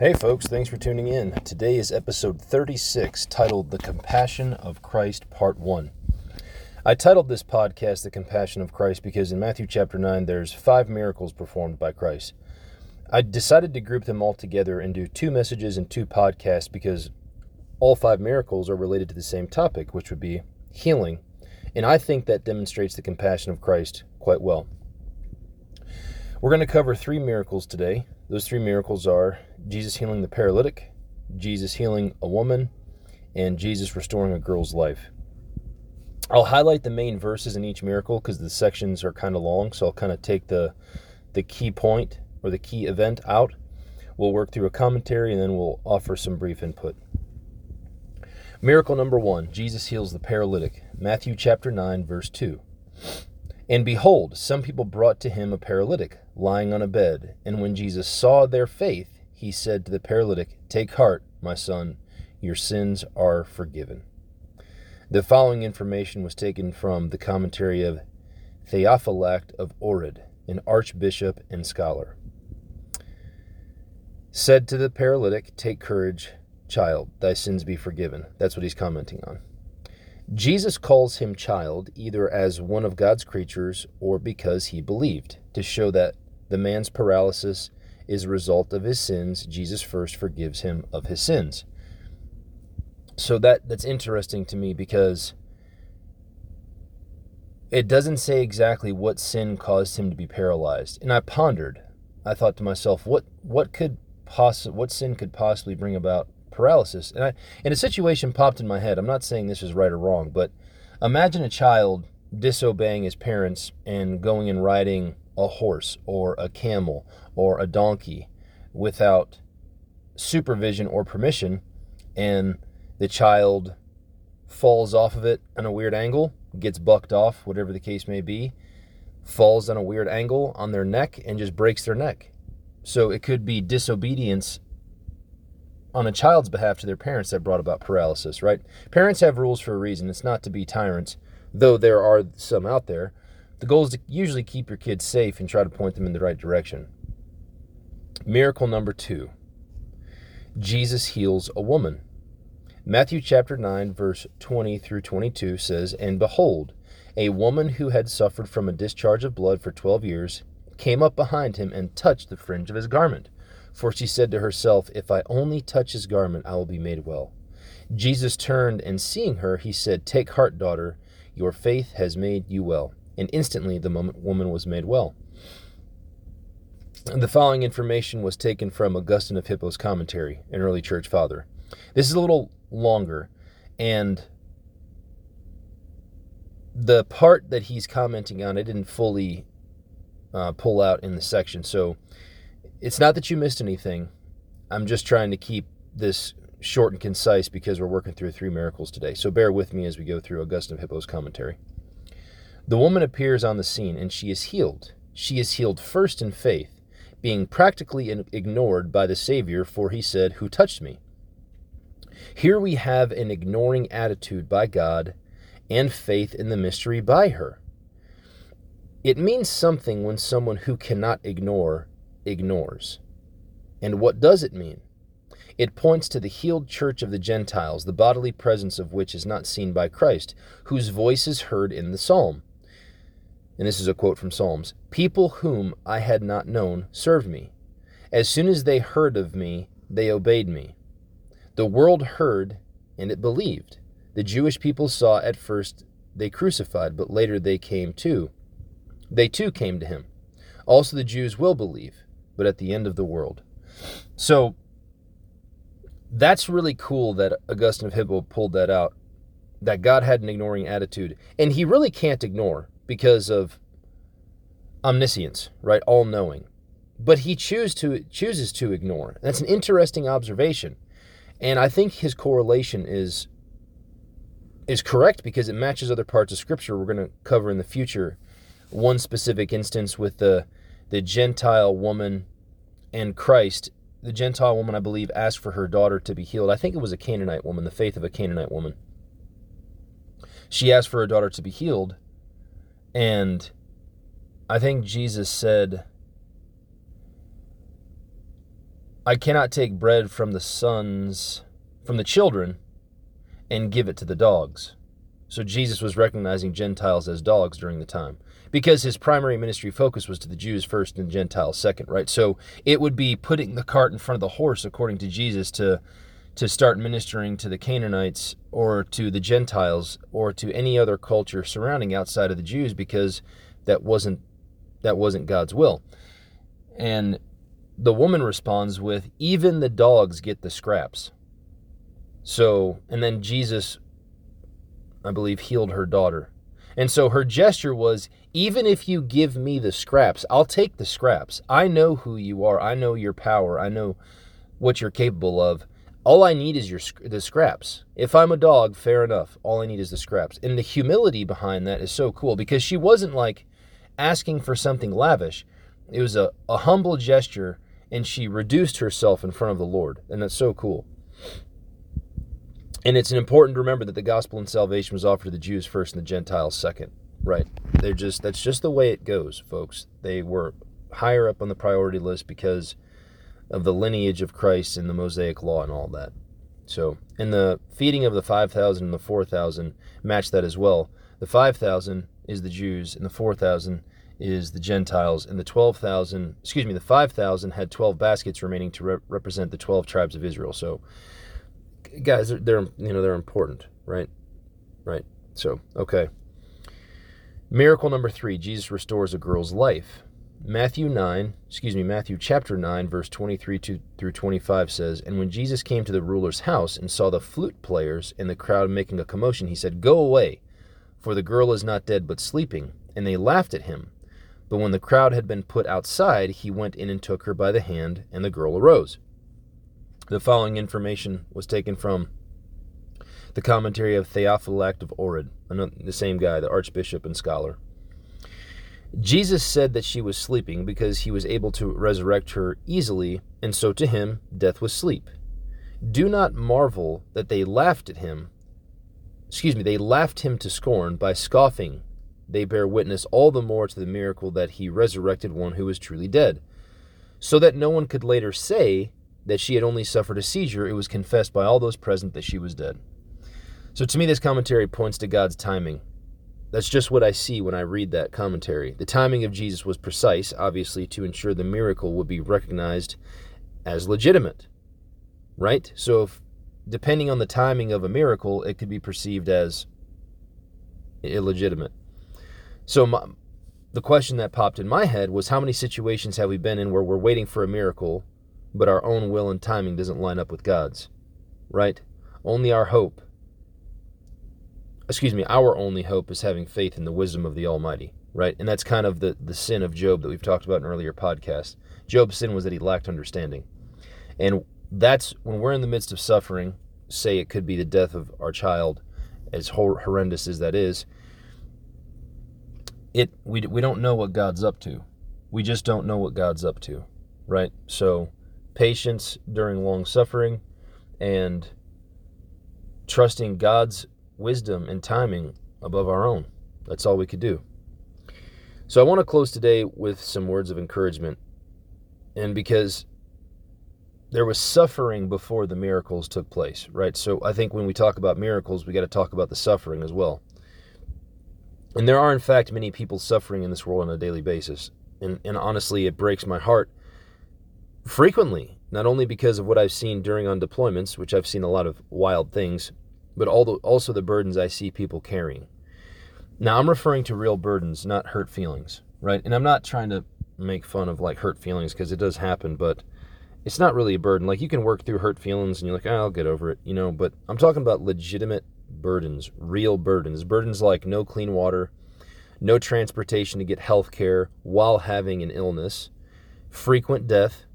Hey, folks, thanks for tuning in. Today is episode 36, titled The Compassion of Christ, Part 1. I titled this podcast The Compassion of Christ because in Matthew chapter 9, there's five miracles performed by Christ. I decided to group them all together and do two messages and two podcasts because all five miracles are related to the same topic, which would be healing. And I think that demonstrates the compassion of Christ quite well. We're going to cover three miracles today. Those three miracles are Jesus healing the paralytic, Jesus healing a woman, and Jesus restoring a girl's life. I'll highlight the main verses in each miracle because the sections are kind of long, so I'll kind of take the the key point or the key event out. We'll work through a commentary and then we'll offer some brief input. Miracle number 1, Jesus heals the paralytic. Matthew chapter 9 verse 2. And behold, some people brought to him a paralytic, lying on a bed. And when Jesus saw their faith, he said to the paralytic, Take heart, my son, your sins are forgiven. The following information was taken from the commentary of Theophylact of Ohrid, an archbishop and scholar. Said to the paralytic, Take courage, child, thy sins be forgiven. That's what he's commenting on. Jesus calls him child either as one of God's creatures or because he believed, to show that the man's paralysis is a result of his sins. Jesus first forgives him of his sins. So that that's interesting to me because it doesn't say exactly what sin caused him to be paralyzed. And I pondered. I thought to myself, what what could poss- what sin could possibly bring about paralysis. And, I, and a situation popped in my head. I'm not saying this is right or wrong, but imagine a child disobeying his parents and going and riding a horse or a camel or a donkey without supervision or permission, and the child falls off of it on a weird angle, gets bucked off, whatever the case may be, falls on a weird angle on their neck, and just breaks their neck. So it could be disobedience on a child's behalf to their parents that brought about paralysis, right? Parents have rules for a reason. It's not to be tyrants, though there are some out there. The goal is to usually keep your kids safe and try to point them in the right direction. Miracle number two Jesus heals a woman. Matthew chapter 9, verse 20 through 22 says, And behold, a woman who had suffered from a discharge of blood for 12 years came up behind him and touched the fringe of his garment for she said to herself, If I only touch his garment, I will be made well. Jesus turned, and seeing her, he said, Take heart, daughter, your faith has made you well. And instantly the moment woman was made well. The following information was taken from Augustine of Hippo's commentary, an early church father. This is a little longer, and the part that he's commenting on, I didn't fully uh, pull out in the section. So it's not that you missed anything. I'm just trying to keep this short and concise because we're working through three miracles today. So bear with me as we go through Augustine of Hippo's commentary. The woman appears on the scene and she is healed. She is healed first in faith, being practically ignored by the Savior, for he said, Who touched me? Here we have an ignoring attitude by God and faith in the mystery by her. It means something when someone who cannot ignore ignores. And what does it mean? It points to the healed church of the Gentiles, the bodily presence of which is not seen by Christ, whose voice is heard in the psalm. And this is a quote from Psalms People whom I had not known served me. As soon as they heard of me, they obeyed me. The world heard, and it believed. The Jewish people saw at first they crucified, but later they came too. They too came to him. Also the Jews will believe but at the end of the world. So that's really cool that Augustine of Hippo pulled that out. That God had an ignoring attitude. And he really can't ignore because of omniscience, right? All knowing. But he choose to, chooses to ignore. That's an interesting observation. And I think his correlation is is correct because it matches other parts of scripture we're going to cover in the future. One specific instance with the the Gentile woman and Christ, the Gentile woman, I believe, asked for her daughter to be healed. I think it was a Canaanite woman, the faith of a Canaanite woman. She asked for her daughter to be healed, and I think Jesus said, I cannot take bread from the sons, from the children, and give it to the dogs. So Jesus was recognizing Gentiles as dogs during the time because his primary ministry focus was to the Jews first and Gentiles second, right? So it would be putting the cart in front of the horse, according to Jesus, to to start ministering to the Canaanites or to the Gentiles or to any other culture surrounding outside of the Jews because that wasn't that wasn't God's will. And the woman responds with even the dogs get the scraps. So, and then Jesus I believe healed her daughter. And so her gesture was even if you give me the scraps, I'll take the scraps. I know who you are. I know your power. I know what you're capable of. All I need is your the scraps. If I'm a dog, fair enough. All I need is the scraps. And the humility behind that is so cool because she wasn't like asking for something lavish. It was a, a humble gesture and she reduced herself in front of the Lord. And that's so cool. And it's important to remember that the gospel and salvation was offered to the Jews first and the Gentiles second. Right. They're just that's just the way it goes, folks. They were higher up on the priority list because of the lineage of Christ and the Mosaic law and all that. So, and the feeding of the 5,000 and the 4,000 match that as well. The 5,000 is the Jews, and the 4,000 is the Gentiles, and the 12,000, excuse me, the 5,000 had 12 baskets remaining to re- represent the 12 tribes of Israel. So, guys, they're, they're, you know, they're important, right? Right. So, okay. Miracle number three Jesus restores a girl's life. Matthew 9, excuse me, Matthew chapter 9, verse 23 to, through 25 says, And when Jesus came to the ruler's house and saw the flute players and the crowd making a commotion, he said, Go away, for the girl is not dead but sleeping. And they laughed at him. But when the crowd had been put outside, he went in and took her by the hand, and the girl arose. The following information was taken from the commentary of Theophylact of Ohrid, the same guy, the archbishop and scholar. Jesus said that she was sleeping because he was able to resurrect her easily, and so to him death was sleep. Do not marvel that they laughed at him. Excuse me, they laughed him to scorn by scoffing. They bear witness all the more to the miracle that he resurrected one who was truly dead. So that no one could later say that she had only suffered a seizure, it was confessed by all those present that she was dead. So to me, this commentary points to God's timing that's just what I see when I read that commentary. The timing of Jesus was precise, obviously, to ensure the miracle would be recognized as legitimate. Right? So, if, depending on the timing of a miracle, it could be perceived as illegitimate. So, my, the question that popped in my head was how many situations have we been in where we're waiting for a miracle, but our own will and timing doesn't line up with God's? Right? Only our hope excuse me, our only hope is having faith in the wisdom of the Almighty, right? And that's kind of the, the sin of Job that we've talked about in earlier podcasts. Job's sin was that he lacked understanding. And that's when we're in the midst of suffering, say it could be the death of our child, as horrendous as that is, it we, we don't know what God's up to. We just don't know what God's up to, right? So, patience during long suffering and trusting God's wisdom and timing above our own. That's all we could do. So I want to close today with some words of encouragement. And because there was suffering before the miracles took place, right? So I think when we talk about miracles, we got to talk about the suffering as well. And there are, in fact, many people suffering in this world on a daily basis. And, and honestly, it breaks my heart frequently, not only because of what I've seen during on deployments, which I've seen a lot of wild things, but also the burdens I see people carrying. Now, I'm referring to real burdens, not hurt feelings, right? And I'm not trying to make fun of like hurt feelings because it does happen, but it's not really a burden. Like you can work through hurt feelings and you're like, oh, I'll get over it, you know, but I'm talking about legitimate burdens, real burdens. Burdens like no clean water, no transportation to get health care while having an illness, frequent death,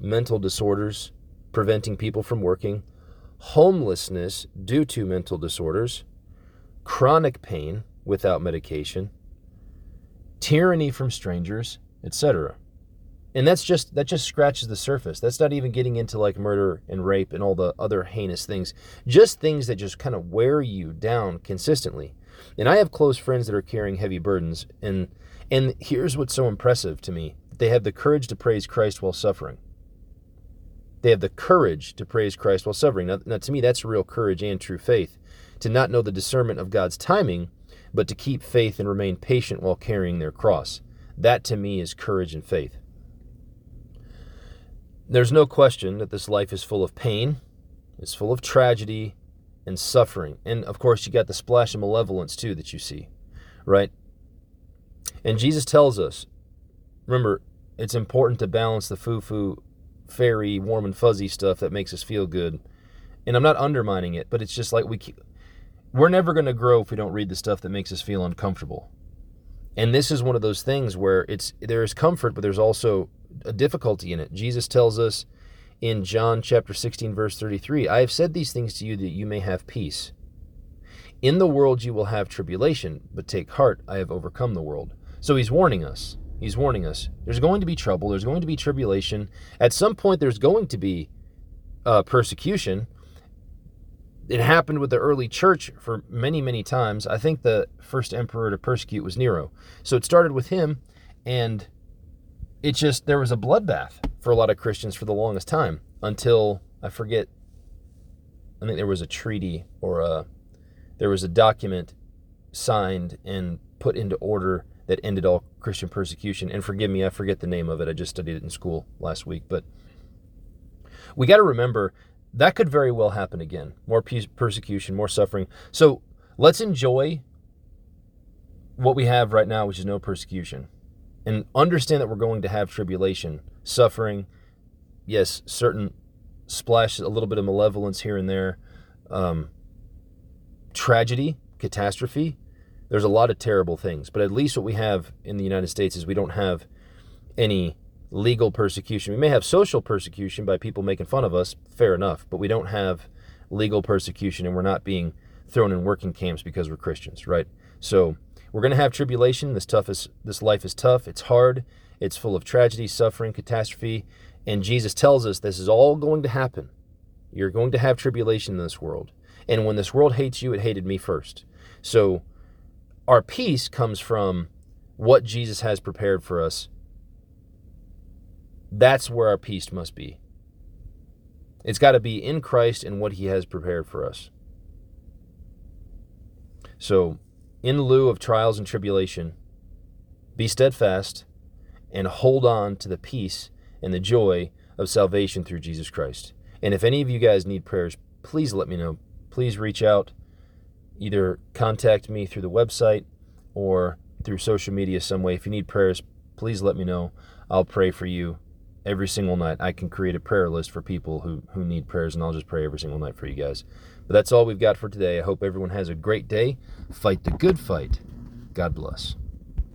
mental disorders, preventing people from working, homelessness due to mental disorders, chronic pain without medication, tyranny from strangers, etc. And that's just that just scratches the surface. That's not even getting into like murder and rape and all the other heinous things. Just things that just kind of wear you down consistently. And I have close friends that are carrying heavy burdens and and here's what's so impressive to me. They have the courage to praise Christ while suffering. They have the courage to praise Christ while suffering. Now, now, to me, that's real courage and true faith. To not know the discernment of God's timing, but to keep faith and remain patient while carrying their cross. That to me is courage and faith. There's no question that this life is full of pain, it's full of tragedy and suffering. And of course, you got the splash of malevolence too that you see, right? And Jesus tells us remember, it's important to balance the foo foo, fairy, warm and fuzzy stuff that makes us feel good. And I'm not undermining it, but it's just like we keep, we're never going to grow if we don't read the stuff that makes us feel uncomfortable. And this is one of those things where it's there is comfort, but there's also a difficulty in it. Jesus tells us in John chapter 16 verse 33, I have said these things to you that you may have peace. In the world you will have tribulation, but take heart, I have overcome the world. So he's warning us. He's warning us. There's going to be trouble. There's going to be tribulation. At some point, there's going to be uh, persecution. It happened with the early church for many, many times. I think the first emperor to persecute was Nero. So it started with him, and it just, there was a bloodbath for a lot of Christians for the longest time until, I forget, I think there was a treaty or a, there was a document signed and put into order that ended all Christian persecution. And forgive me, I forget the name of it. I just studied it in school last week. But we got to remember that could very well happen again. More persecution, more suffering. So let's enjoy what we have right now, which is no persecution, and understand that we're going to have tribulation, suffering, yes, certain splash, a little bit of malevolence here and there, um, tragedy, catastrophe, there's a lot of terrible things, but at least what we have in the United States is we don't have any legal persecution. We may have social persecution by people making fun of us, fair enough, but we don't have legal persecution and we're not being thrown in working camps because we're Christians, right? So, we're going to have tribulation. This tough is, this life is tough. It's hard. It's full of tragedy, suffering, catastrophe, and Jesus tells us this is all going to happen. You're going to have tribulation in this world. And when this world hates you, it hated me first. So, our peace comes from what Jesus has prepared for us. That's where our peace must be. It's got to be in Christ and what he has prepared for us. So, in lieu of trials and tribulation, be steadfast and hold on to the peace and the joy of salvation through Jesus Christ. And if any of you guys need prayers, please let me know. Please reach out either contact me through the website or through social media some way. If you need prayers, please let me know. I'll pray for you every single night. I can create a prayer list for people who, who need prayers, and I'll just pray every single night for you guys. But that's all we've got for today. I hope everyone has a great day. Fight the good fight. God bless.